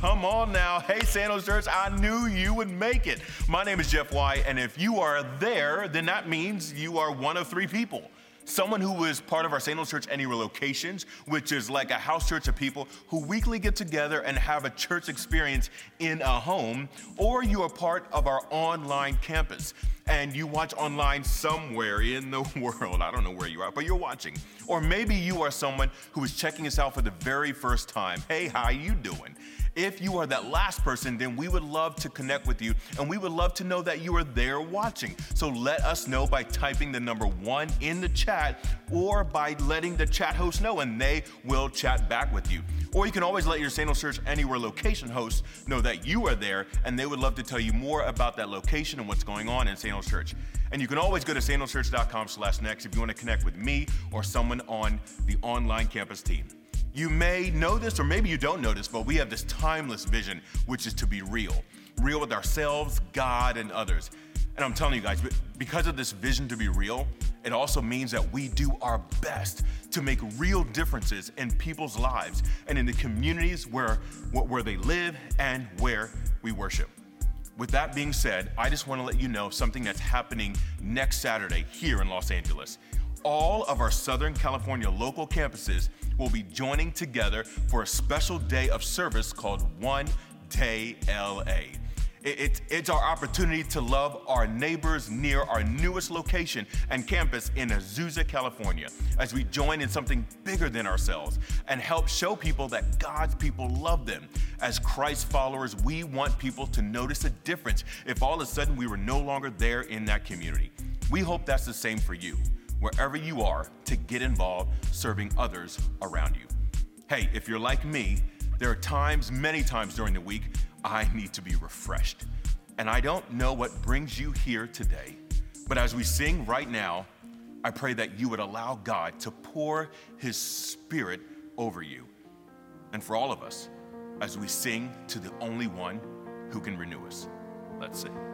Come on now. Hey, Sandals Church, I knew you would make it. My name is Jeff White, and if you are there, then that means you are one of three people someone who is part of our. Louis Church Anywhere locations, which is like a house church of people who weekly get together and have a church experience in a home, or you are part of our online campus and you watch online somewhere in the world. I don't know where you are, but you're watching. Or maybe you are someone who is checking us out for the very first time. Hey, how you doing? If you are that last person, then we would love to connect with you and we would love to know that you are there watching. So let us know by typing the number one in the chat or by letting the chat host know and they will chat back with you. Or you can always let your Sandals Church Anywhere location host know that you are there and they would love to tell you more about that location and what's going on in Sandals Church. And you can always go to sandalschurch.com slash next if you want to connect with me or someone on the online campus team. You may know this, or maybe you don't know this, but we have this timeless vision, which is to be real real with ourselves, God, and others. And I'm telling you guys, because of this vision to be real, it also means that we do our best to make real differences in people's lives and in the communities where, where they live and where we worship. With that being said, I just want to let you know something that's happening next Saturday here in Los Angeles all of our Southern California local campuses will be joining together for a special day of service called One Day LA. It, it, it's our opportunity to love our neighbors near our newest location and campus in Azusa, California, as we join in something bigger than ourselves and help show people that God's people love them. As Christ followers, we want people to notice a difference if all of a sudden we were no longer there in that community. We hope that's the same for you wherever you are to get involved serving others around you. Hey, if you're like me, there are times, many times during the week, I need to be refreshed. And I don't know what brings you here today, but as we sing right now, I pray that you would allow God to pour His Spirit over you. And for all of us, as we sing to the only one who can renew us. Let's sing.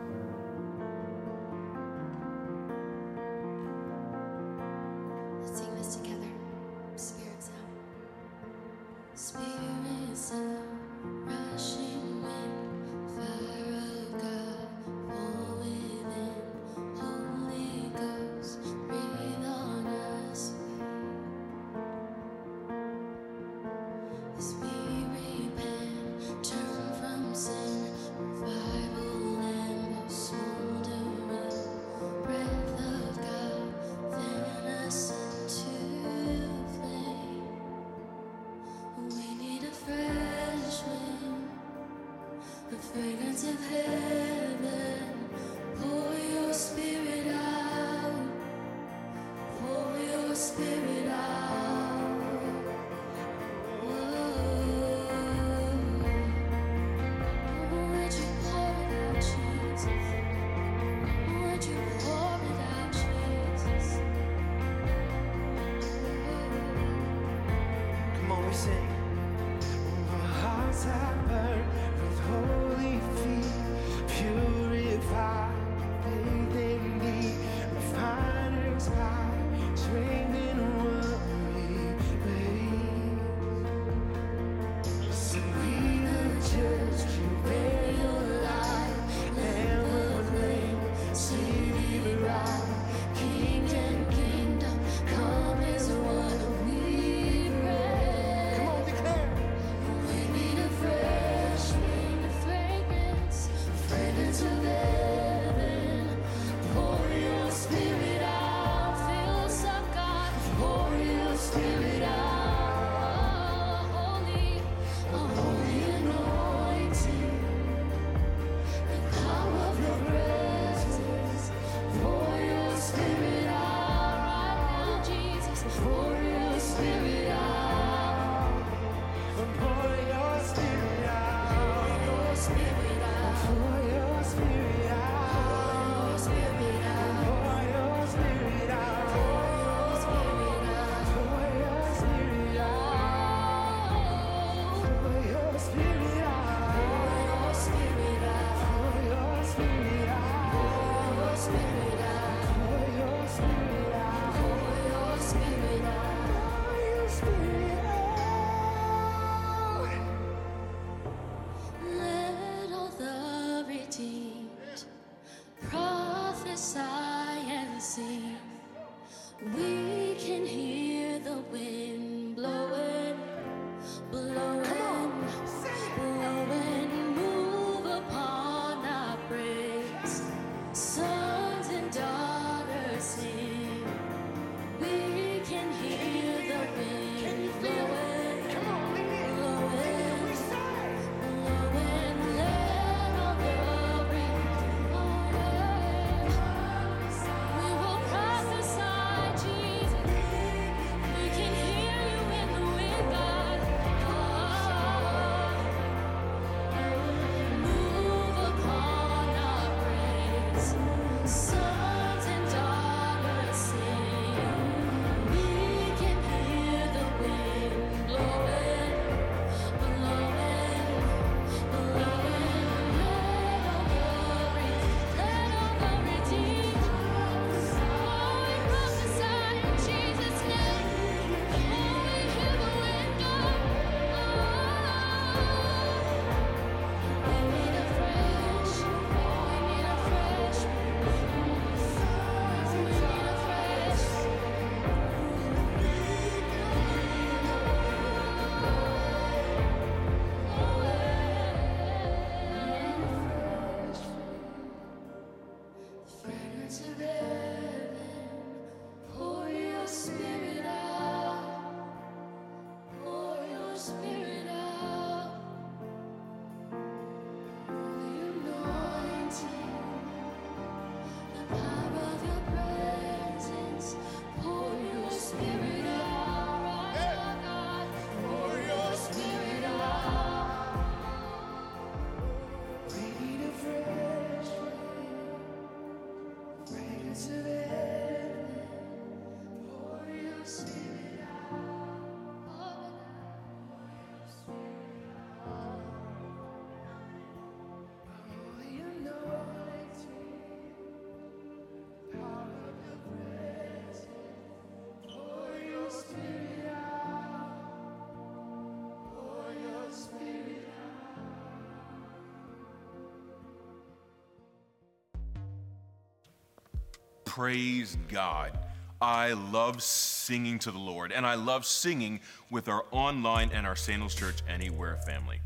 Praise God. I love singing to the Lord, and I love singing with our online and our Sandals Church Anywhere family.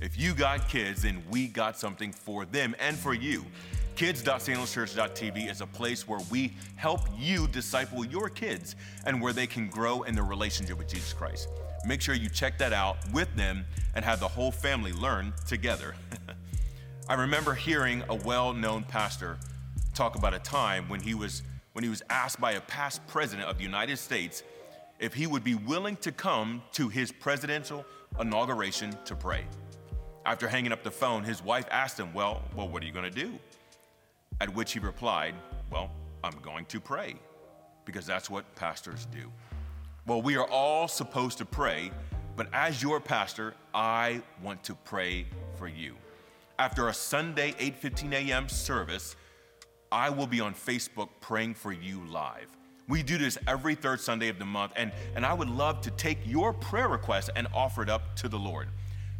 If you got kids, then we got something for them and for you. Kids.sandalschurch.tv is a place where we help you disciple your kids and where they can grow in their relationship with Jesus Christ. Make sure you check that out with them and have the whole family learn together. I remember hearing a well known pastor talk about a time when he was when he was asked by a past president of the United States if he would be willing to come to his presidential inauguration to pray. After hanging up the phone, his wife asked him, "Well, well, what are you going to do?" At which he replied, "Well, I'm going to pray." Because that's what pastors do. Well, we are all supposed to pray, but as your pastor, I want to pray for you. After a Sunday 8:15 a.m. service, I will be on Facebook praying for you live. We do this every third Sunday of the month, and, and I would love to take your prayer request and offer it up to the Lord.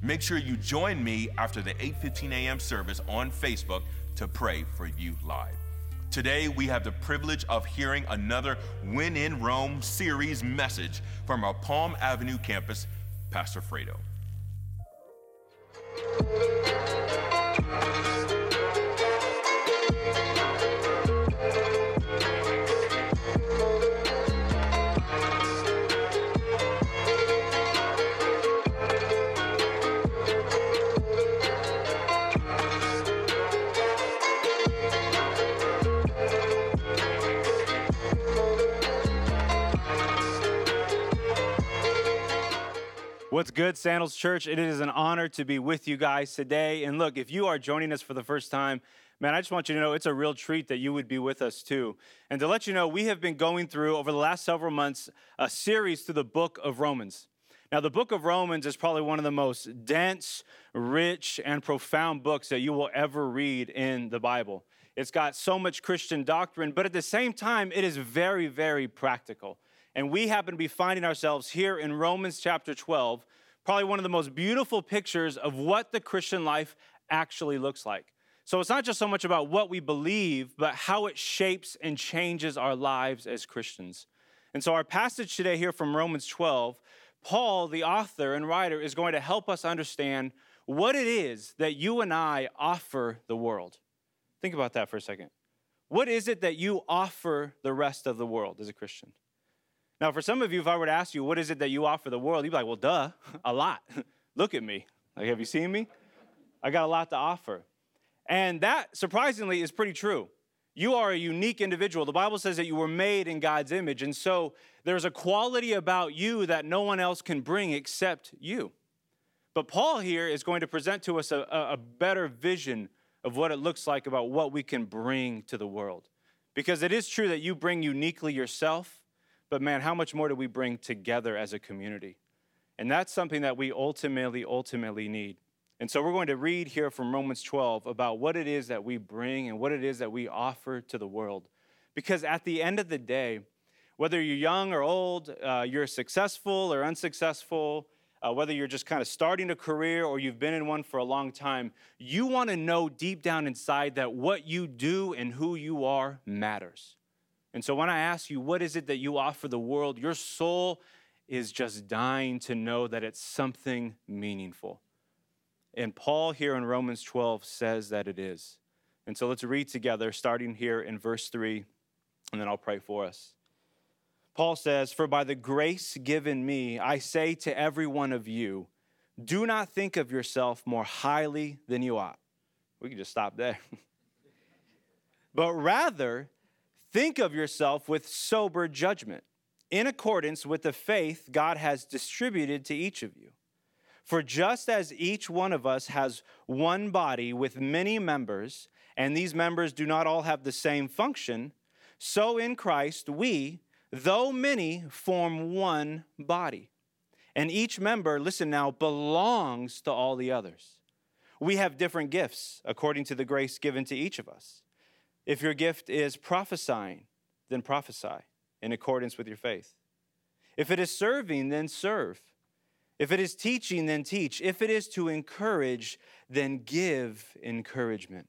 Make sure you join me after the 8:15 a.m. service on Facebook to pray for you live. Today, we have the privilege of hearing another When in Rome series message from our Palm Avenue campus, Pastor Fredo. What's good, Sandals Church? It is an honor to be with you guys today. And look, if you are joining us for the first time, man, I just want you to know it's a real treat that you would be with us too. And to let you know, we have been going through over the last several months a series through the book of Romans. Now, the book of Romans is probably one of the most dense, rich, and profound books that you will ever read in the Bible. It's got so much Christian doctrine, but at the same time, it is very, very practical. And we happen to be finding ourselves here in Romans chapter 12, probably one of the most beautiful pictures of what the Christian life actually looks like. So it's not just so much about what we believe, but how it shapes and changes our lives as Christians. And so, our passage today here from Romans 12, Paul, the author and writer, is going to help us understand what it is that you and I offer the world. Think about that for a second. What is it that you offer the rest of the world as a Christian? Now, for some of you, if I were to ask you, what is it that you offer the world? You'd be like, well, duh, a lot. Look at me. Like, have you seen me? I got a lot to offer. And that, surprisingly, is pretty true. You are a unique individual. The Bible says that you were made in God's image. And so there's a quality about you that no one else can bring except you. But Paul here is going to present to us a, a better vision of what it looks like about what we can bring to the world. Because it is true that you bring uniquely yourself, but man, how much more do we bring together as a community? And that's something that we ultimately, ultimately need. And so we're going to read here from Romans 12 about what it is that we bring and what it is that we offer to the world. Because at the end of the day, whether you're young or old, uh, you're successful or unsuccessful, uh, whether you're just kind of starting a career or you've been in one for a long time, you want to know deep down inside that what you do and who you are matters. And so when I ask you, what is it that you offer the world, your soul is just dying to know that it's something meaningful. And Paul here in Romans 12 says that it is. And so let's read together, starting here in verse 3, and then I'll pray for us. Paul says, For by the grace given me, I say to every one of you, do not think of yourself more highly than you ought. We can just stop there. but rather, think of yourself with sober judgment, in accordance with the faith God has distributed to each of you. For just as each one of us has one body with many members, and these members do not all have the same function, so in Christ we, though many, form one body. And each member, listen now, belongs to all the others. We have different gifts according to the grace given to each of us. If your gift is prophesying, then prophesy in accordance with your faith. If it is serving, then serve. If it is teaching, then teach. If it is to encourage, then give encouragement.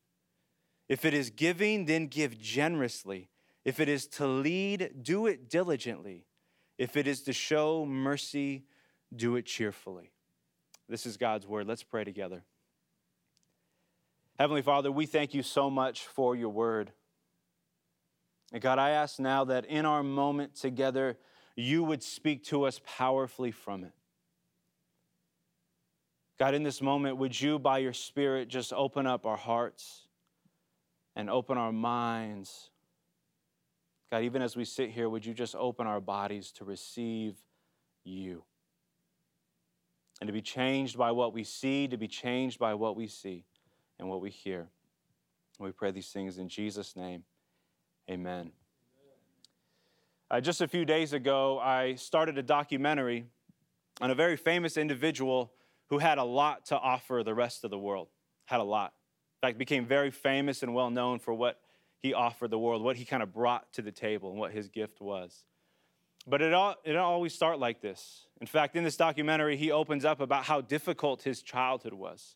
If it is giving, then give generously. If it is to lead, do it diligently. If it is to show mercy, do it cheerfully. This is God's word. Let's pray together. Heavenly Father, we thank you so much for your word. And God, I ask now that in our moment together, you would speak to us powerfully from it. God, in this moment, would you, by your Spirit, just open up our hearts and open our minds? God, even as we sit here, would you just open our bodies to receive you? And to be changed by what we see, to be changed by what we see and what we hear. We pray these things in Jesus' name. Amen. Uh, just a few days ago, I started a documentary on a very famous individual who had a lot to offer the rest of the world. Had a lot. In fact, became very famous and well known for what he offered the world, what he kind of brought to the table, and what his gift was. But it, all, it always start like this. In fact, in this documentary, he opens up about how difficult his childhood was.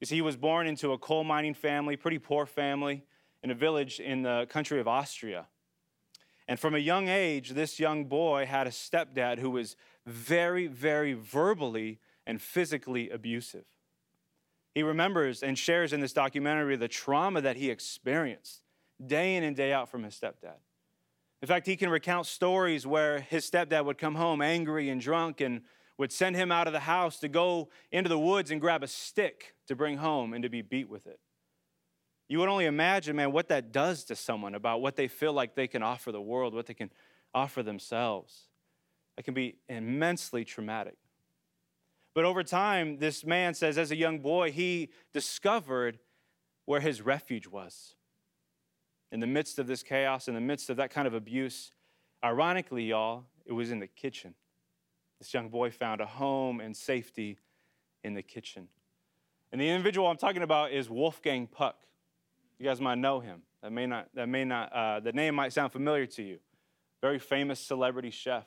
You see, he was born into a coal mining family, pretty poor family, in a village in the country of Austria. And from a young age, this young boy had a stepdad who was very, very verbally and physically abusive. He remembers and shares in this documentary the trauma that he experienced day in and day out from his stepdad. In fact, he can recount stories where his stepdad would come home angry and drunk and would send him out of the house to go into the woods and grab a stick to bring home and to be beat with it. You would only imagine, man, what that does to someone about what they feel like they can offer the world, what they can offer themselves. That can be immensely traumatic. But over time, this man says, as a young boy, he discovered where his refuge was. In the midst of this chaos, in the midst of that kind of abuse, ironically, y'all, it was in the kitchen. This young boy found a home and safety in the kitchen. And the individual I'm talking about is Wolfgang Puck. You guys might know him. That may not, that may not, uh, the name might sound familiar to you. Very famous celebrity chef.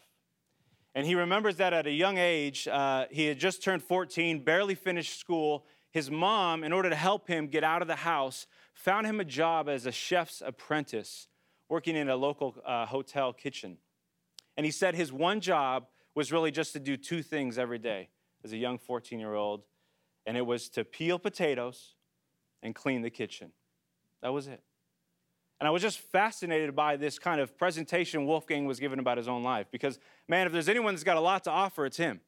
And he remembers that at a young age, uh, he had just turned 14, barely finished school. His mom, in order to help him get out of the house, found him a job as a chef's apprentice, working in a local uh, hotel kitchen. And he said his one job was really just to do two things every day as a young 14 year old, and it was to peel potatoes and clean the kitchen. That was it. And I was just fascinated by this kind of presentation Wolfgang was given about his own life because, man, if there's anyone that's got a lot to offer, it's him.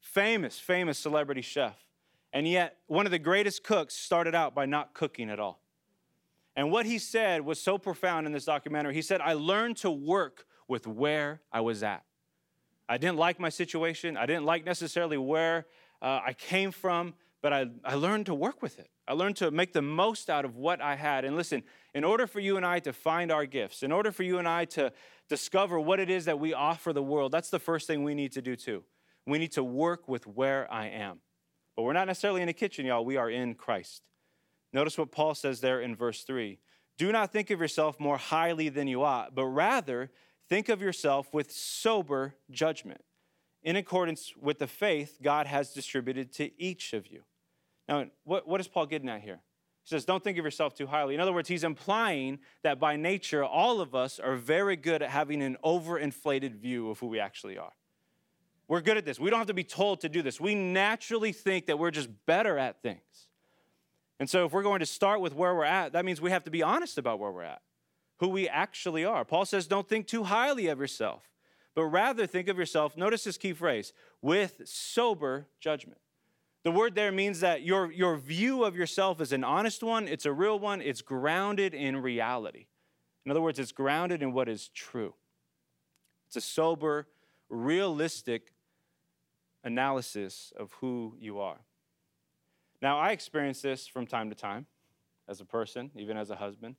Famous, famous celebrity chef. And yet, one of the greatest cooks started out by not cooking at all. And what he said was so profound in this documentary. He said, I learned to work with where I was at. I didn't like my situation, I didn't like necessarily where uh, I came from, but I, I learned to work with it. I learned to make the most out of what I had. And listen, in order for you and I to find our gifts, in order for you and I to discover what it is that we offer the world, that's the first thing we need to do too. We need to work with where I am. But we're not necessarily in a kitchen, y'all. We are in Christ. Notice what Paul says there in verse 3 Do not think of yourself more highly than you ought, but rather think of yourself with sober judgment, in accordance with the faith God has distributed to each of you. Now, what, what is Paul getting at here? He says, Don't think of yourself too highly. In other words, he's implying that by nature, all of us are very good at having an overinflated view of who we actually are. We're good at this. We don't have to be told to do this. We naturally think that we're just better at things. And so, if we're going to start with where we're at, that means we have to be honest about where we're at, who we actually are. Paul says, Don't think too highly of yourself, but rather think of yourself, notice this key phrase, with sober judgment. The word there means that your, your view of yourself is an honest one, it's a real one, it's grounded in reality. In other words, it's grounded in what is true. It's a sober, realistic analysis of who you are. Now, I experience this from time to time as a person, even as a husband.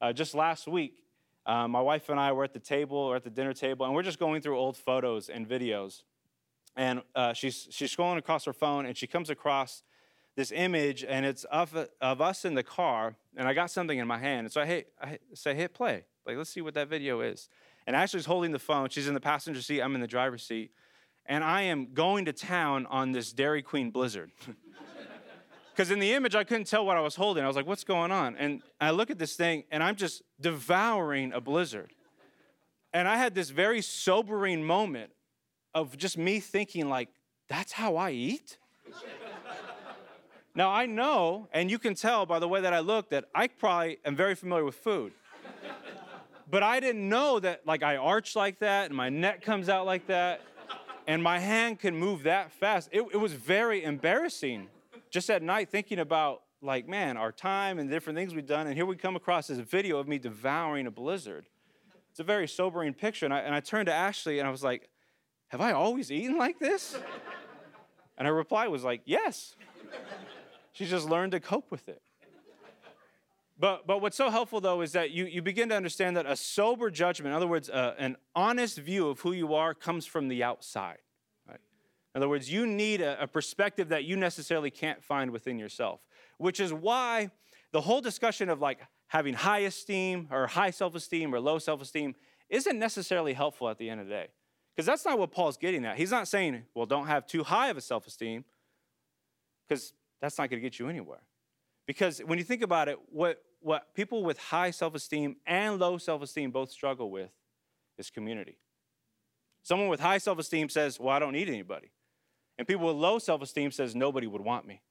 Uh, just last week, uh, my wife and I were at the table or at the dinner table, and we're just going through old photos and videos. And uh, she's, she's scrolling across her phone, and she comes across this image, and it's of, of us in the car, and I got something in my hand. And so I, hit, I say, hit play. Like, let's see what that video is. And Ashley's holding the phone. She's in the passenger seat. I'm in the driver's seat. And I am going to town on this Dairy Queen Blizzard. Because in the image, I couldn't tell what I was holding. I was like, what's going on? And I look at this thing, and I'm just devouring a blizzard. And I had this very sobering moment of just me thinking, like, that's how I eat? now, I know, and you can tell by the way that I look, that I probably am very familiar with food. but I didn't know that, like, I arch like that, and my neck comes out like that, and my hand can move that fast. It, it was very embarrassing just at night thinking about like, man, our time and different things we've done, and here we come across this video of me devouring a blizzard. It's a very sobering picture. And I, and I turned to Ashley and I was like, Have I always eaten like this? And her reply was like, Yes. She's just learned to cope with it. But, but what's so helpful though is that you, you begin to understand that a sober judgment, in other words, uh, an honest view of who you are, comes from the outside. In other words, you need a, a perspective that you necessarily can't find within yourself, which is why the whole discussion of like having high esteem or high self esteem or low self esteem isn't necessarily helpful at the end of the day. Because that's not what Paul's getting at. He's not saying, well, don't have too high of a self esteem, because that's not going to get you anywhere. Because when you think about it, what, what people with high self esteem and low self esteem both struggle with is community. Someone with high self esteem says, well, I don't need anybody. And people with low self esteem says nobody would want me.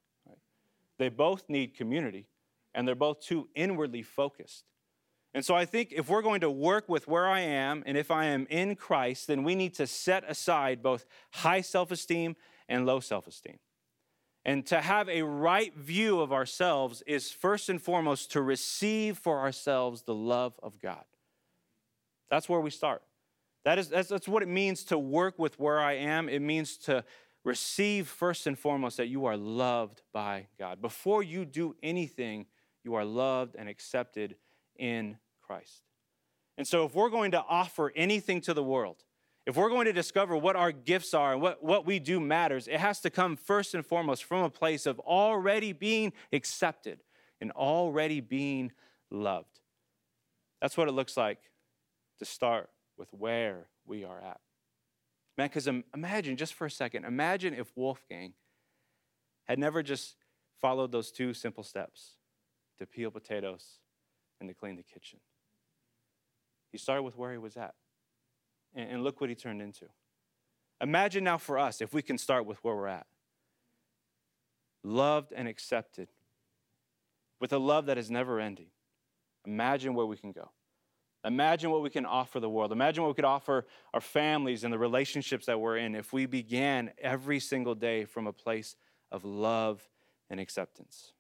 They both need community, and they're both too inwardly focused. And so I think if we're going to work with where I am, and if I am in Christ, then we need to set aside both high self esteem and low self esteem. And to have a right view of ourselves is first and foremost to receive for ourselves the love of God. That's where we start. That is, that's, that's what it means to work with where I am. It means to receive first and foremost that you are loved by God. Before you do anything, you are loved and accepted in Christ. And so, if we're going to offer anything to the world, if we're going to discover what our gifts are and what, what we do matters, it has to come first and foremost from a place of already being accepted and already being loved. That's what it looks like to start with where we are at. Man, because imagine just for a second, imagine if Wolfgang had never just followed those two simple steps to peel potatoes and to clean the kitchen. He started with where he was at. And, and look what he turned into. Imagine now for us if we can start with where we're at. Loved and accepted with a love that is never ending. Imagine where we can go. Imagine what we can offer the world. Imagine what we could offer our families and the relationships that we're in if we began every single day from a place of love and acceptance.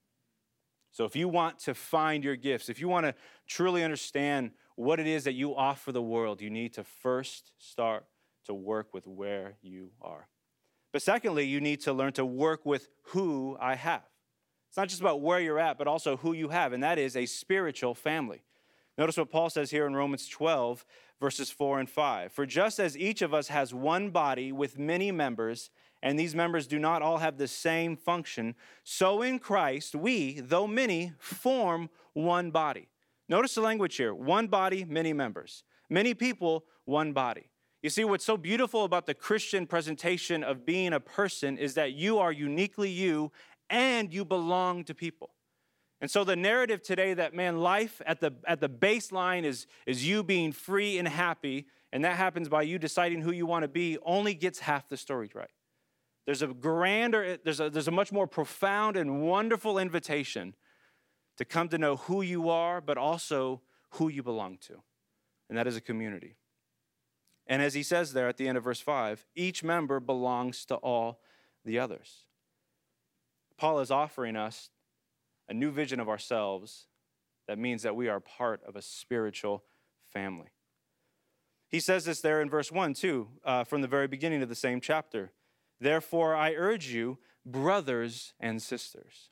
So, if you want to find your gifts, if you want to truly understand what it is that you offer the world, you need to first start to work with where you are. But secondly, you need to learn to work with who I have. It's not just about where you're at, but also who you have, and that is a spiritual family. Notice what Paul says here in Romans 12, verses 4 and 5. For just as each of us has one body with many members, and these members do not all have the same function, so in Christ we, though many, form one body. Notice the language here one body, many members. Many people, one body. You see, what's so beautiful about the Christian presentation of being a person is that you are uniquely you and you belong to people. And so the narrative today that man, life at the at the baseline is, is you being free and happy, and that happens by you deciding who you want to be, only gets half the story right. There's a grander, there's a, there's a much more profound and wonderful invitation to come to know who you are, but also who you belong to. And that is a community. And as he says there at the end of verse 5, each member belongs to all the others. Paul is offering us a new vision of ourselves that means that we are part of a spiritual family. He says this there in verse 1, too, uh, from the very beginning of the same chapter. Therefore, I urge you, brothers and sisters.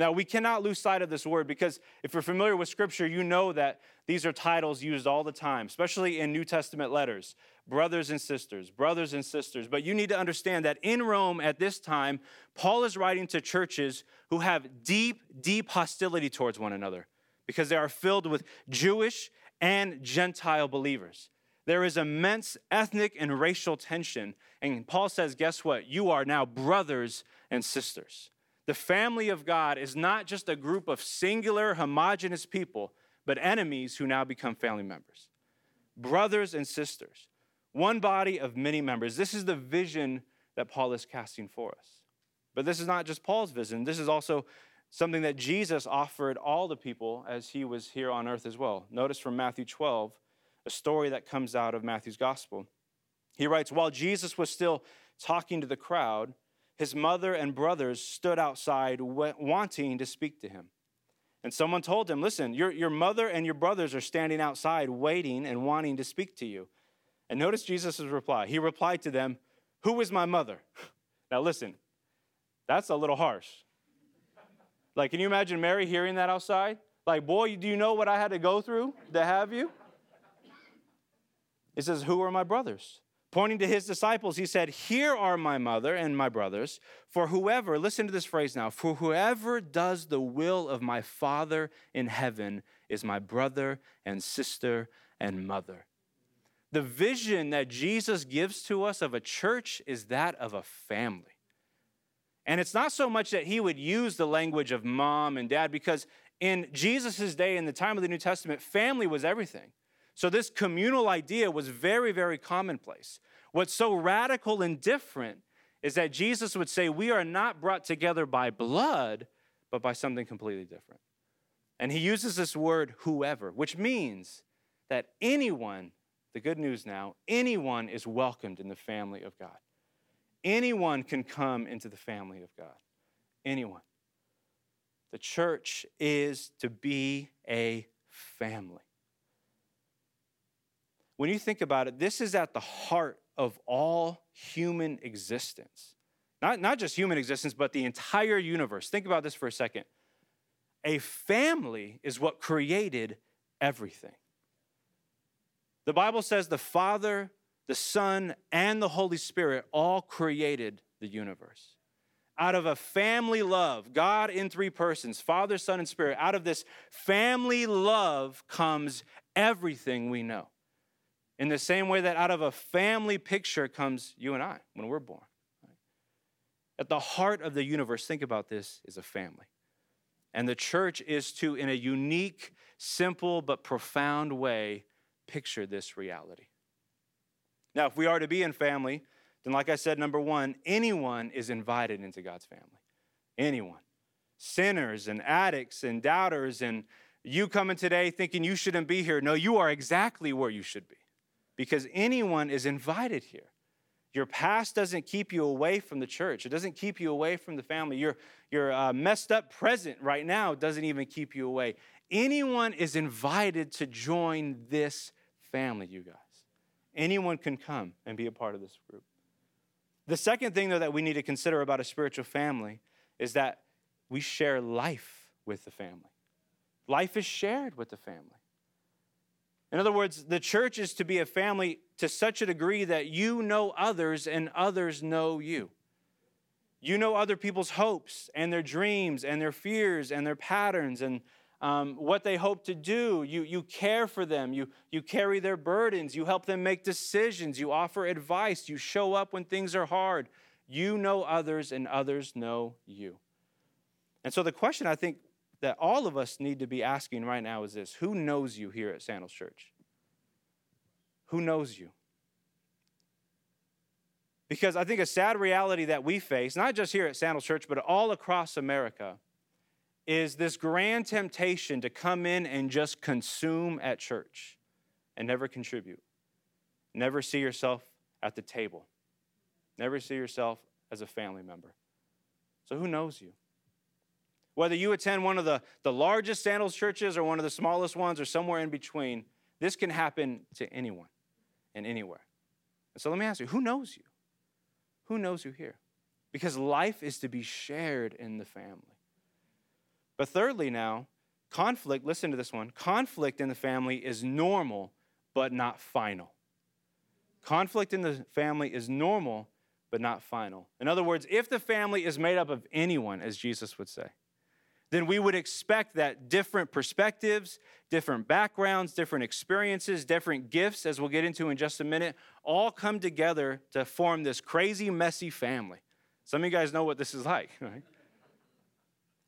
Now, we cannot lose sight of this word because if you're familiar with Scripture, you know that these are titles used all the time, especially in New Testament letters brothers and sisters, brothers and sisters. But you need to understand that in Rome at this time, Paul is writing to churches who have deep, deep hostility towards one another because they are filled with Jewish and Gentile believers. There is immense ethnic and racial tension. And Paul says, guess what? You are now brothers and sisters. The family of God is not just a group of singular, homogenous people, but enemies who now become family members. Brothers and sisters, one body of many members. This is the vision that Paul is casting for us. But this is not just Paul's vision, this is also something that Jesus offered all the people as he was here on earth as well. Notice from Matthew 12, a story that comes out of Matthew's gospel. He writes While Jesus was still talking to the crowd, his mother and brothers stood outside wanting to speak to him. And someone told him, Listen, your, your mother and your brothers are standing outside waiting and wanting to speak to you. And notice Jesus' reply. He replied to them, Who is my mother? Now listen, that's a little harsh. Like, can you imagine Mary hearing that outside? Like, boy, do you know what I had to go through to have you? It says, Who are my brothers? Pointing to his disciples, he said, Here are my mother and my brothers. For whoever, listen to this phrase now, for whoever does the will of my Father in heaven is my brother and sister and mother. The vision that Jesus gives to us of a church is that of a family. And it's not so much that he would use the language of mom and dad, because in Jesus' day, in the time of the New Testament, family was everything. So, this communal idea was very, very commonplace. What's so radical and different is that Jesus would say, We are not brought together by blood, but by something completely different. And he uses this word, whoever, which means that anyone, the good news now, anyone is welcomed in the family of God. Anyone can come into the family of God. Anyone. The church is to be a family. When you think about it, this is at the heart of all human existence. Not, not just human existence, but the entire universe. Think about this for a second. A family is what created everything. The Bible says the Father, the Son, and the Holy Spirit all created the universe. Out of a family love, God in three persons, Father, Son, and Spirit, out of this family love comes everything we know. In the same way that out of a family picture comes you and I when we're born. At the heart of the universe, think about this, is a family. And the church is to, in a unique, simple, but profound way, picture this reality. Now, if we are to be in family, then, like I said, number one, anyone is invited into God's family. Anyone. Sinners and addicts and doubters, and you coming today thinking you shouldn't be here. No, you are exactly where you should be because anyone is invited here. Your past doesn't keep you away from the church. It doesn't keep you away from the family. Your, your uh, messed up present right now doesn't even keep you away. Anyone is invited to join this family, you guys. Anyone can come and be a part of this group. The second thing, though, that we need to consider about a spiritual family is that we share life with the family. Life is shared with the family. In other words, the church is to be a family to such a degree that you know others and others know you. You know other people's hopes and their dreams and their fears and their patterns and um, what they hope to do. You, you care for them. You, you carry their burdens. You help them make decisions. You offer advice. You show up when things are hard. You know others and others know you. And so the question I think that all of us need to be asking right now is this Who knows you here at Sandals Church? Who knows you? Because I think a sad reality that we face, not just here at Sandals Church, but all across America, is this grand temptation to come in and just consume at church and never contribute. never see yourself at the table. Never see yourself as a family member. So, who knows you? Whether you attend one of the, the largest sandals churches or one of the smallest ones or somewhere in between, this can happen to anyone and anywhere. And so, let me ask you who knows you? Who knows you here? Because life is to be shared in the family. But thirdly, now, conflict, listen to this one conflict in the family is normal, but not final. Conflict in the family is normal, but not final. In other words, if the family is made up of anyone, as Jesus would say, then we would expect that different perspectives, different backgrounds, different experiences, different gifts, as we'll get into in just a minute, all come together to form this crazy, messy family. Some of you guys know what this is like, right?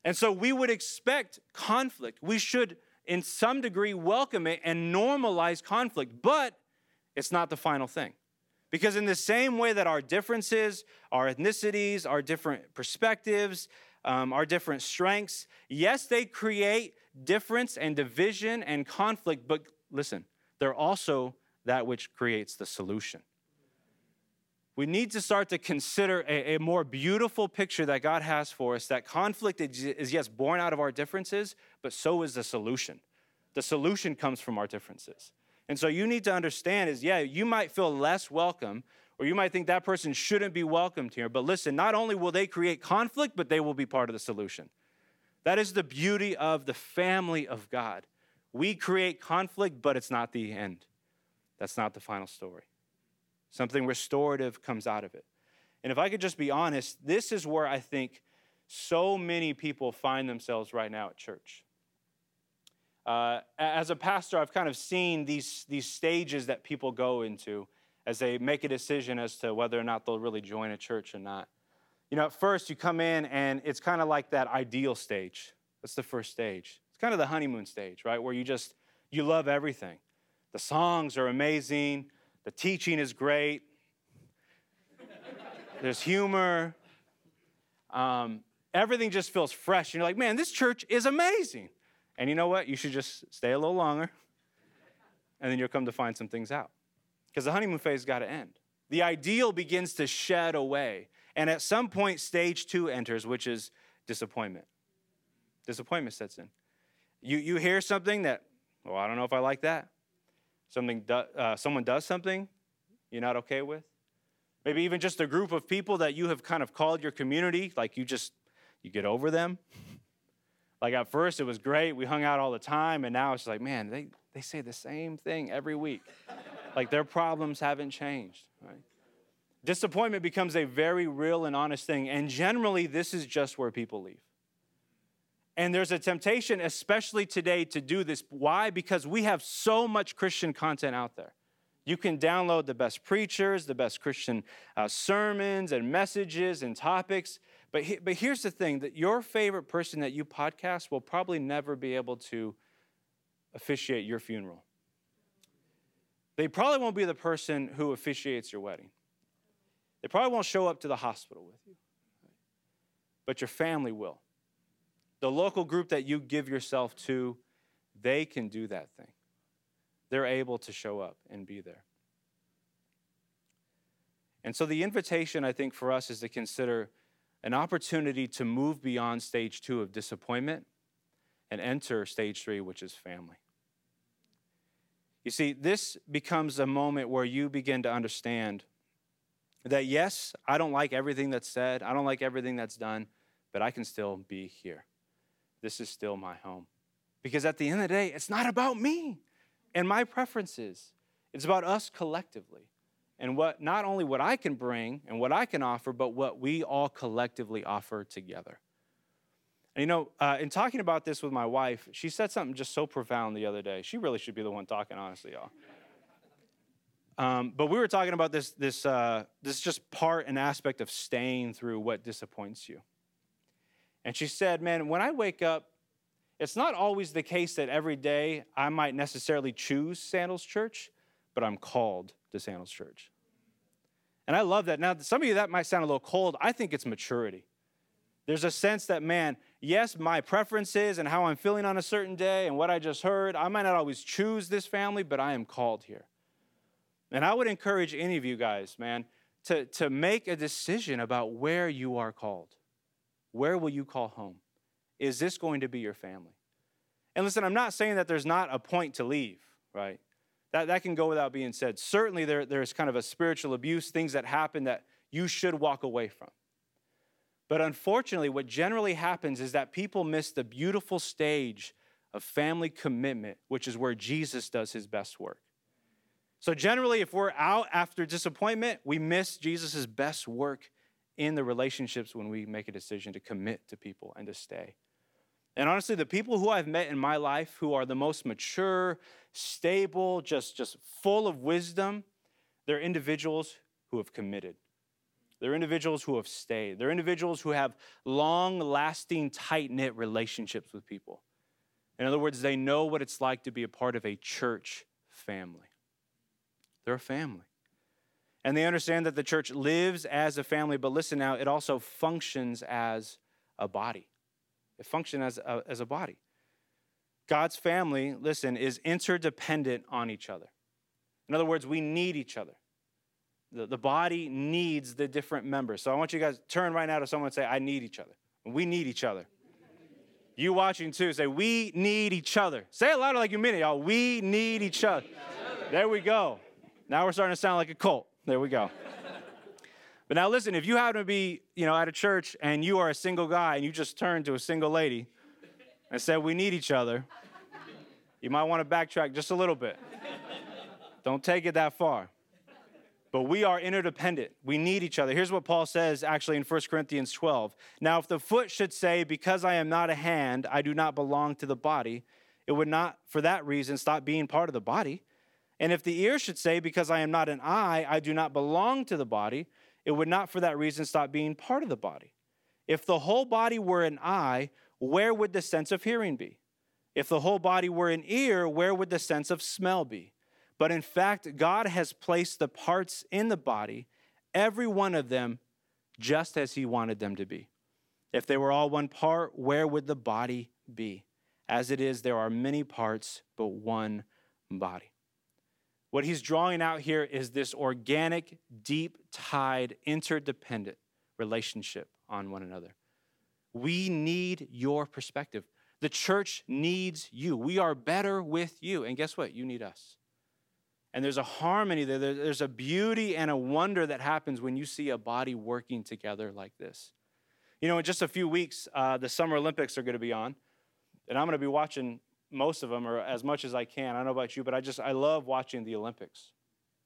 And so we would expect conflict. We should, in some degree, welcome it and normalize conflict, but it's not the final thing. Because, in the same way that our differences, our ethnicities, our different perspectives, um, our different strengths, yes, they create difference and division and conflict, but listen, they're also that which creates the solution. We need to start to consider a, a more beautiful picture that God has for us that conflict is, is, yes, born out of our differences, but so is the solution. The solution comes from our differences. And so you need to understand is, yeah, you might feel less welcome, or you might think that person shouldn't be welcomed here. But listen, not only will they create conflict, but they will be part of the solution. That is the beauty of the family of God. We create conflict, but it's not the end. That's not the final story. Something restorative comes out of it. And if I could just be honest, this is where I think so many people find themselves right now at church. Uh, as a pastor, I've kind of seen these, these stages that people go into as they make a decision as to whether or not they'll really join a church or not. You know, at first you come in and it's kind of like that ideal stage. That's the first stage. It's kind of the honeymoon stage, right? Where you just, you love everything. The songs are amazing, the teaching is great, there's humor, um, everything just feels fresh. And you're like, man, this church is amazing. And you know what? You should just stay a little longer, and then you'll come to find some things out. Because the honeymoon phase got to end. The ideal begins to shed away. And at some point, stage two enters, which is disappointment. Disappointment sets in. You, you hear something that, well, I don't know if I like that. Something do, uh, someone does something you're not okay with. Maybe even just a group of people that you have kind of called your community, like you just, you get over them. Like at first it was great, we hung out all the time, and now it's like, man, they, they say the same thing every week. Like their problems haven't changed, right? Disappointment becomes a very real and honest thing, and generally this is just where people leave. And there's a temptation, especially today, to do this. Why? Because we have so much Christian content out there. You can download the best preachers, the best Christian uh, sermons and messages and topics. But, he, but here's the thing that your favorite person that you podcast will probably never be able to officiate your funeral. They probably won't be the person who officiates your wedding. They probably won't show up to the hospital with you. But your family will. The local group that you give yourself to, they can do that thing. They're able to show up and be there. And so the invitation, I think, for us is to consider an opportunity to move beyond stage two of disappointment and enter stage three, which is family. You see, this becomes a moment where you begin to understand that yes, I don't like everything that's said, I don't like everything that's done, but I can still be here. This is still my home. Because at the end of the day, it's not about me and my preferences, it's about us collectively and what not only what I can bring and what I can offer, but what we all collectively offer together. And you know, uh, in talking about this with my wife, she said something just so profound the other day. She really should be the one talking, honestly, y'all. Um, but we were talking about this, this, uh, this just part and aspect of staying through what disappoints you. And she said, Man, when I wake up, it's not always the case that every day I might necessarily choose Sandals Church, but I'm called to Sandals Church. And I love that. Now, some of you, that might sound a little cold. I think it's maturity. There's a sense that, man, yes, my preferences and how I'm feeling on a certain day and what I just heard, I might not always choose this family, but I am called here. And I would encourage any of you guys, man, to, to make a decision about where you are called. Where will you call home? Is this going to be your family? And listen, I'm not saying that there's not a point to leave, right? That, that can go without being said. Certainly, there, there's kind of a spiritual abuse, things that happen that you should walk away from. But unfortunately, what generally happens is that people miss the beautiful stage of family commitment, which is where Jesus does his best work. So, generally, if we're out after disappointment, we miss Jesus' best work in the relationships when we make a decision to commit to people and to stay. And honestly, the people who I've met in my life who are the most mature, stable, just, just full of wisdom, they're individuals who have committed. They're individuals who have stayed. They're individuals who have long lasting, tight knit relationships with people. In other words, they know what it's like to be a part of a church family. They're a family. And they understand that the church lives as a family, but listen now, it also functions as a body. It functions as a, as a body. God's family, listen, is interdependent on each other. In other words, we need each other. The, the body needs the different members. So I want you guys turn right now to someone and say, I need each other. We need each other. You watching too, say, We need each other. Say it louder like you mean it, y'all. We need each other. There we go. Now we're starting to sound like a cult. There we go. But now listen, if you happen to be, you know, at a church and you are a single guy and you just turn to a single lady and said, "We need each other," you might want to backtrack just a little bit. Don't take it that far. But we are interdependent. We need each other. Here's what Paul says actually in 1 Corinthians 12. Now, if the foot should say, Because I am not a hand, I do not belong to the body, it would not, for that reason, stop being part of the body. And if the ear should say, Because I am not an eye, I do not belong to the body, it would not for that reason stop being part of the body. If the whole body were an eye, where would the sense of hearing be? If the whole body were an ear, where would the sense of smell be? But in fact, God has placed the parts in the body, every one of them, just as He wanted them to be. If they were all one part, where would the body be? As it is, there are many parts, but one body. What he's drawing out here is this organic, deep tied, interdependent relationship on one another. We need your perspective. The church needs you. We are better with you. And guess what? You need us. And there's a harmony there. There's a beauty and a wonder that happens when you see a body working together like this. You know, in just a few weeks, uh, the Summer Olympics are going to be on. And I'm going to be watching most of them or as much as I can. I don't know about you, but I just, I love watching the Olympics.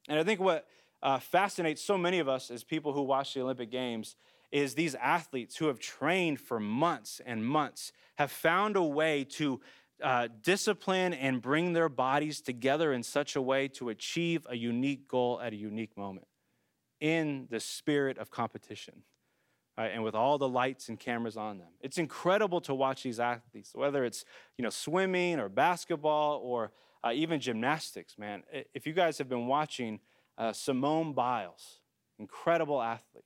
And I think what uh, fascinates so many of us as people who watch the Olympic Games is these athletes who have trained for months and months have found a way to uh, discipline and bring their bodies together in such a way to achieve a unique goal at a unique moment in the spirit of competition right, and with all the lights and cameras on them. It's incredible to watch these athletes, whether it's you know swimming or basketball or uh, even gymnastics. Man, if you guys have been watching uh, Simone Biles, incredible athlete,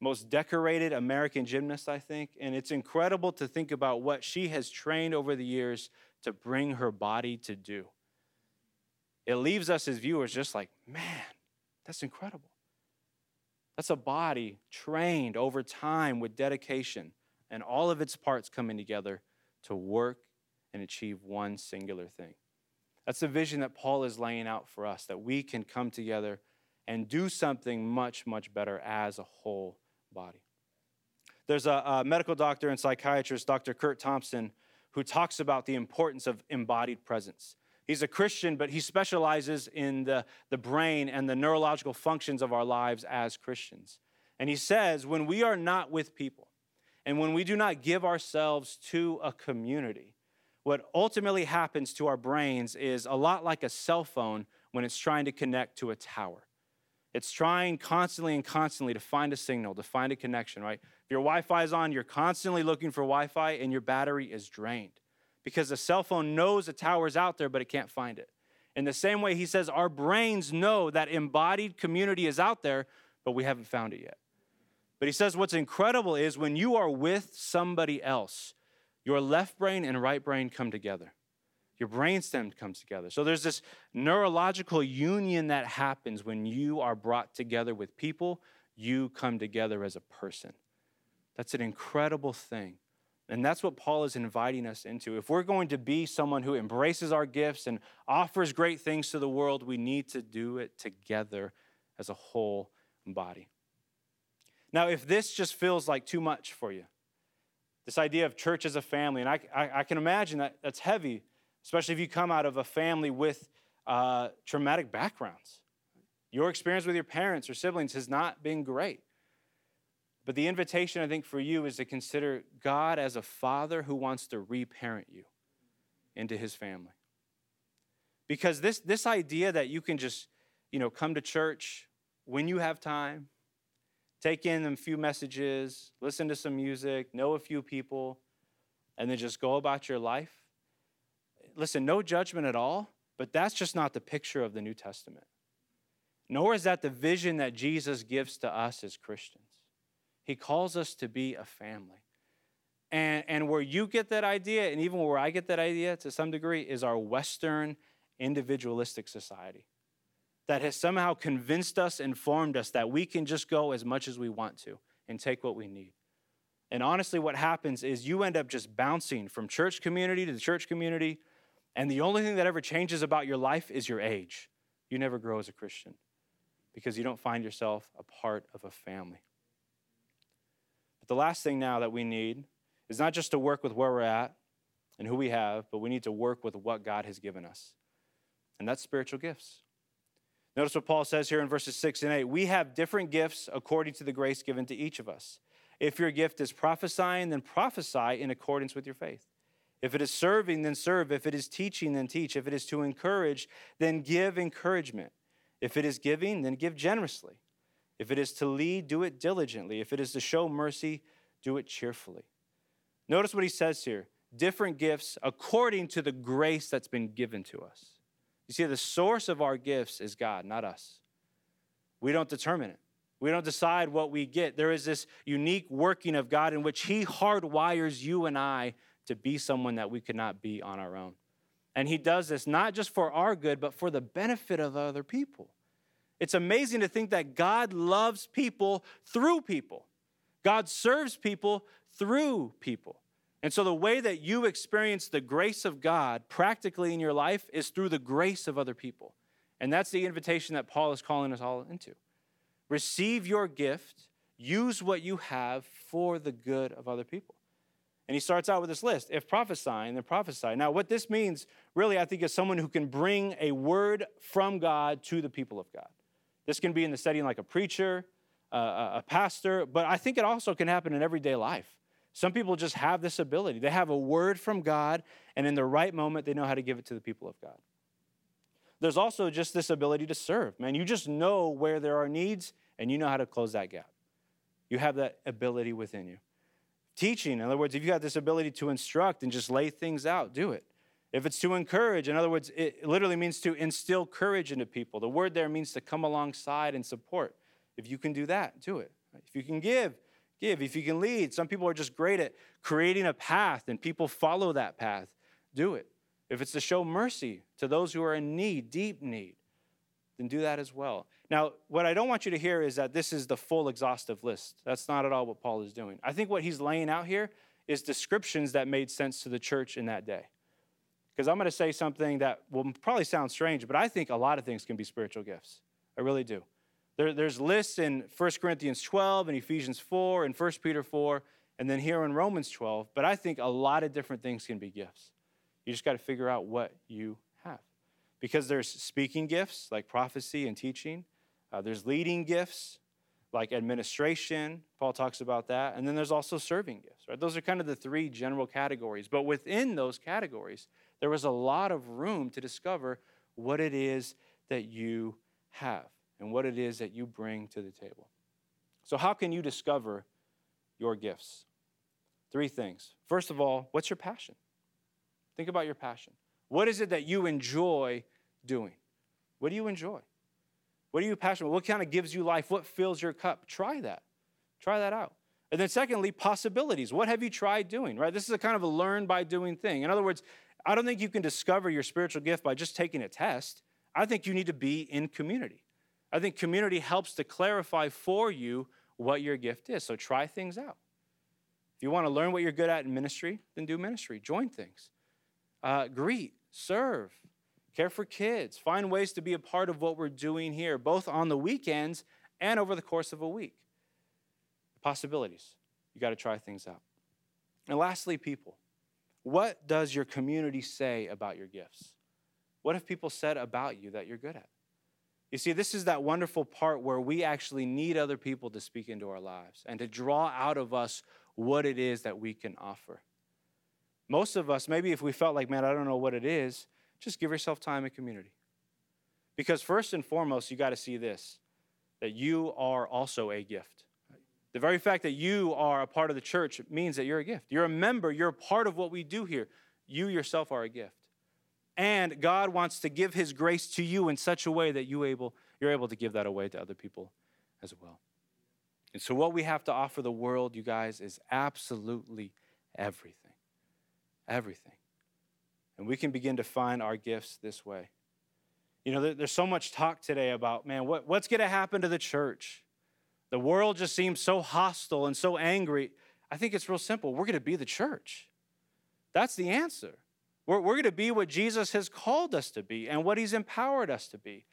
most decorated American gymnast, I think, and it's incredible to think about what she has trained over the years to bring her body to do. It leaves us as viewers just like, man, that's incredible. That's a body trained over time with dedication and all of its parts coming together to work and achieve one singular thing. That's the vision that Paul is laying out for us that we can come together and do something much, much better as a whole body. There's a, a medical doctor and psychiatrist, Dr. Curt Thompson, who talks about the importance of embodied presence. He's a Christian, but he specializes in the, the brain and the neurological functions of our lives as Christians. And he says, when we are not with people and when we do not give ourselves to a community, what ultimately happens to our brains is a lot like a cell phone when it's trying to connect to a tower. It's trying constantly and constantly to find a signal, to find a connection, right? If your Wi Fi is on, you're constantly looking for Wi Fi and your battery is drained because the cell phone knows the tower's out there, but it can't find it. In the same way, he says our brains know that embodied community is out there, but we haven't found it yet. But he says what's incredible is when you are with somebody else, your left brain and right brain come together. Your brainstem comes together. So there's this neurological union that happens when you are brought together with people, you come together as a person. That's an incredible thing. And that's what Paul is inviting us into. If we're going to be someone who embraces our gifts and offers great things to the world, we need to do it together as a whole body. Now, if this just feels like too much for you, this idea of church as a family, and I, I, I can imagine that that's heavy, especially if you come out of a family with uh, traumatic backgrounds. Your experience with your parents or siblings has not been great. But the invitation, I think, for you is to consider God as a father who wants to reparent you into his family. Because this, this idea that you can just, you know, come to church when you have time, take in a few messages, listen to some music, know a few people, and then just go about your life. Listen, no judgment at all, but that's just not the picture of the New Testament. Nor is that the vision that Jesus gives to us as Christians. He calls us to be a family. And, and where you get that idea, and even where I get that idea to some degree, is our Western individualistic society that has somehow convinced us informed us that we can just go as much as we want to and take what we need. And honestly, what happens is you end up just bouncing from church community to the church community, and the only thing that ever changes about your life is your age. You never grow as a Christian because you don't find yourself a part of a family. But the last thing now that we need is not just to work with where we're at and who we have, but we need to work with what God has given us. And that's spiritual gifts. Notice what Paul says here in verses 6 and 8. We have different gifts according to the grace given to each of us. If your gift is prophesying, then prophesy in accordance with your faith. If it is serving, then serve. If it is teaching, then teach. If it is to encourage, then give encouragement. If it is giving, then give generously. If it is to lead, do it diligently. If it is to show mercy, do it cheerfully. Notice what he says here different gifts according to the grace that's been given to us. You see, the source of our gifts is God, not us. We don't determine it. We don't decide what we get. There is this unique working of God in which He hardwires you and I to be someone that we could not be on our own. And He does this not just for our good, but for the benefit of other people. It's amazing to think that God loves people through people. God serves people through people. And so, the way that you experience the grace of God practically in your life is through the grace of other people. And that's the invitation that Paul is calling us all into. Receive your gift, use what you have for the good of other people. And he starts out with this list if prophesying, then prophesy. Now, what this means, really, I think, is someone who can bring a word from God to the people of God. This can be in the setting like a preacher, uh, a pastor, but I think it also can happen in everyday life. Some people just have this ability. They have a word from God, and in the right moment, they know how to give it to the people of God. There's also just this ability to serve. Man, you just know where there are needs, and you know how to close that gap. You have that ability within you. Teaching, in other words, if you have this ability to instruct and just lay things out, do it. If it's to encourage, in other words, it literally means to instill courage into people. The word there means to come alongside and support. If you can do that, do it. If you can give, give. If you can lead, some people are just great at creating a path and people follow that path, do it. If it's to show mercy to those who are in need, deep need, then do that as well. Now, what I don't want you to hear is that this is the full exhaustive list. That's not at all what Paul is doing. I think what he's laying out here is descriptions that made sense to the church in that day. Because I'm going to say something that will probably sound strange, but I think a lot of things can be spiritual gifts. I really do. There, there's lists in 1 Corinthians 12 and Ephesians 4 and 1 Peter 4, and then here in Romans 12, but I think a lot of different things can be gifts. You just got to figure out what you. Because there's speaking gifts like prophecy and teaching, uh, there's leading gifts like administration. Paul talks about that. And then there's also serving gifts, right? Those are kind of the three general categories. But within those categories, there was a lot of room to discover what it is that you have and what it is that you bring to the table. So, how can you discover your gifts? Three things. First of all, what's your passion? Think about your passion. What is it that you enjoy doing? What do you enjoy? What are you passionate? What kind of gives you life? What fills your cup? Try that. Try that out. And then secondly, possibilities. What have you tried doing? Right? This is a kind of a learn by doing thing. In other words, I don't think you can discover your spiritual gift by just taking a test. I think you need to be in community. I think community helps to clarify for you what your gift is. So try things out. If you want to learn what you're good at in ministry, then do ministry. Join things. Uh, greet, serve, care for kids. Find ways to be a part of what we're doing here, both on the weekends and over the course of a week. Possibilities. You got to try things out. And lastly, people. What does your community say about your gifts? What have people said about you that you're good at? You see, this is that wonderful part where we actually need other people to speak into our lives and to draw out of us what it is that we can offer. Most of us, maybe if we felt like, man, I don't know what it is, just give yourself time and community. Because first and foremost, you got to see this that you are also a gift. The very fact that you are a part of the church means that you're a gift. You're a member, you're a part of what we do here. You yourself are a gift. And God wants to give his grace to you in such a way that you able, you're able to give that away to other people as well. And so, what we have to offer the world, you guys, is absolutely everything. Everything. And we can begin to find our gifts this way. You know, there's so much talk today about, man, what, what's going to happen to the church? The world just seems so hostile and so angry. I think it's real simple. We're going to be the church. That's the answer. We're, we're going to be what Jesus has called us to be and what he's empowered us to be.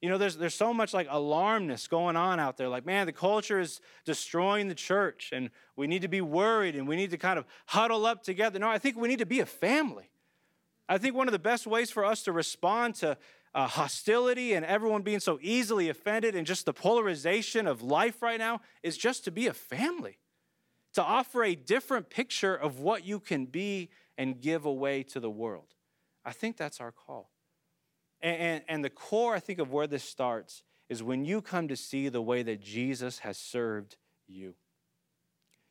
You know, there's, there's so much like alarmness going on out there. Like, man, the culture is destroying the church and we need to be worried and we need to kind of huddle up together. No, I think we need to be a family. I think one of the best ways for us to respond to uh, hostility and everyone being so easily offended and just the polarization of life right now is just to be a family, to offer a different picture of what you can be and give away to the world. I think that's our call. And, and, and, the core, I think, of where this starts is when you come to see the way that Jesus has served you.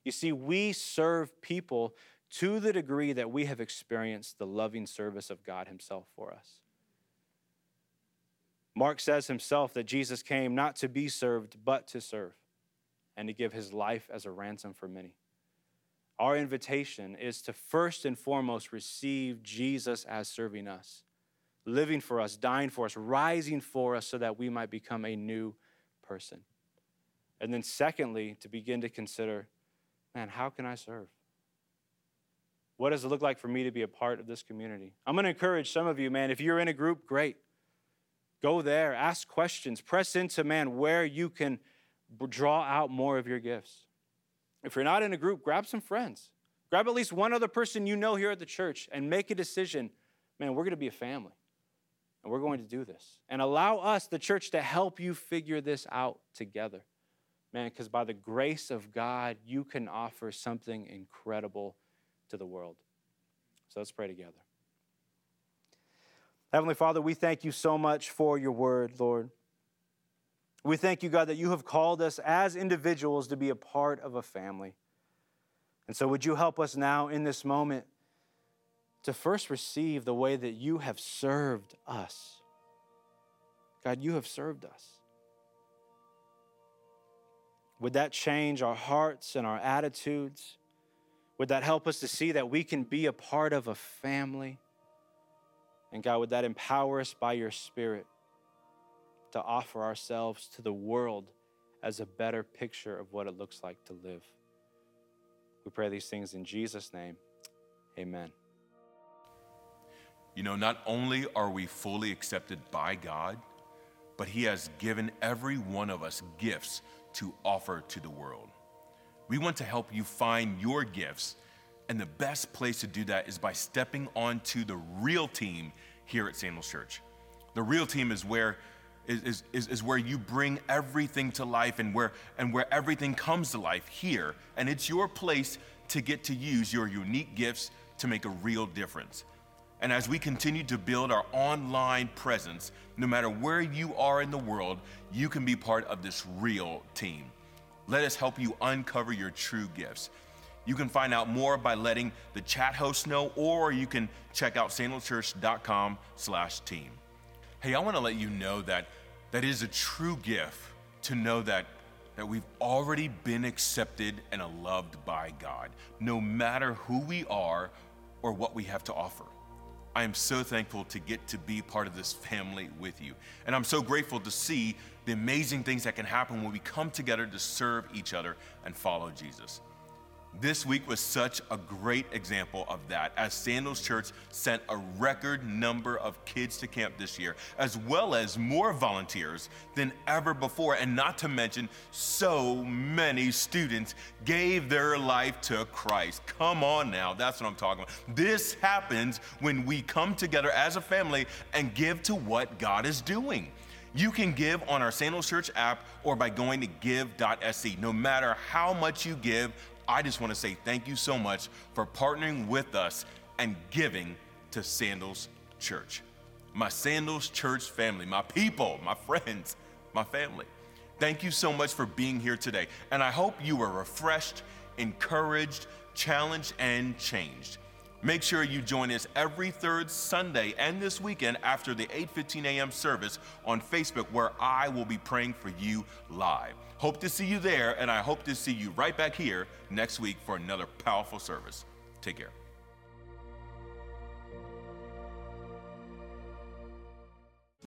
You see, we serve people to the degree that we have experienced the loving service of God Himself for us. Mark says himself that Jesus came not to be served, but to serve, and to give his life as a ransom for many. Our invitation is to first and foremost receive Jesus as serving us, living for us, dying for us, rising for us so that we might become a new person. And then, secondly, to begin to consider man, how can I serve? What does it look like for me to be a part of this community? I'm going to encourage some of you, man, if you're in a group, great. Go there, ask questions, press into, man, where you can draw out more of your gifts. If you're not in a group, grab some friends. Grab at least one other person you know here at the church and make a decision man, we're going to be a family and we're going to do this. And allow us, the church, to help you figure this out together. Man, because by the grace of God, you can offer something incredible to the world. So let's pray together. Heavenly Father, we thank you so much for your word, Lord. We thank you, God, that you have called us as individuals to be a part of a family. And so, would you help us now in this moment to first receive the way that you have served us? God, you have served us. Would that change our hearts and our attitudes? Would that help us to see that we can be a part of a family? And God, would that empower us by your Spirit to offer ourselves to the world as a better picture of what it looks like to live? We pray these things in Jesus' name. Amen. You know, not only are we fully accepted by God, but He has given every one of us gifts to offer to the world. We want to help you find your gifts and the best place to do that is by stepping onto the real team here at Sandals Church. The real team is where is, is, is where you bring everything to life and where and where everything comes to life here. And it's your place to get to use your unique gifts to make a real difference. And as we continue to build our online presence, no matter where you are in the world, you can be part of this real team. Let us help you uncover your true gifts. You can find out more by letting the chat host know, or you can check out sandalschurch.com slash team. Hey, I want to let you know that that is a true gift to know that that we've already been accepted and loved by God, no matter who we are or what we have to offer. I am so thankful to get to be part of this family with you. And I'm so grateful to see the amazing things that can happen when we come together to serve each other and follow Jesus. This week was such a great example of that, as Sandals Church sent a record number of kids to camp this year, as well as more volunteers than ever before. And not to mention, so many students gave their life to Christ. Come on now, that's what I'm talking about. This happens when we come together as a family and give to what God is doing. You can give on our Sandals Church app or by going to give.sc. No matter how much you give, I just want to say thank you so much for partnering with us and giving to Sandals Church. My Sandals Church family, my people, my friends, my family. Thank you so much for being here today. And I hope you were refreshed, encouraged, challenged, and changed. Make sure you join us every third Sunday and this weekend after the 8:15 a.m. service on Facebook where I will be praying for you live. Hope to see you there and I hope to see you right back here next week for another powerful service. Take care.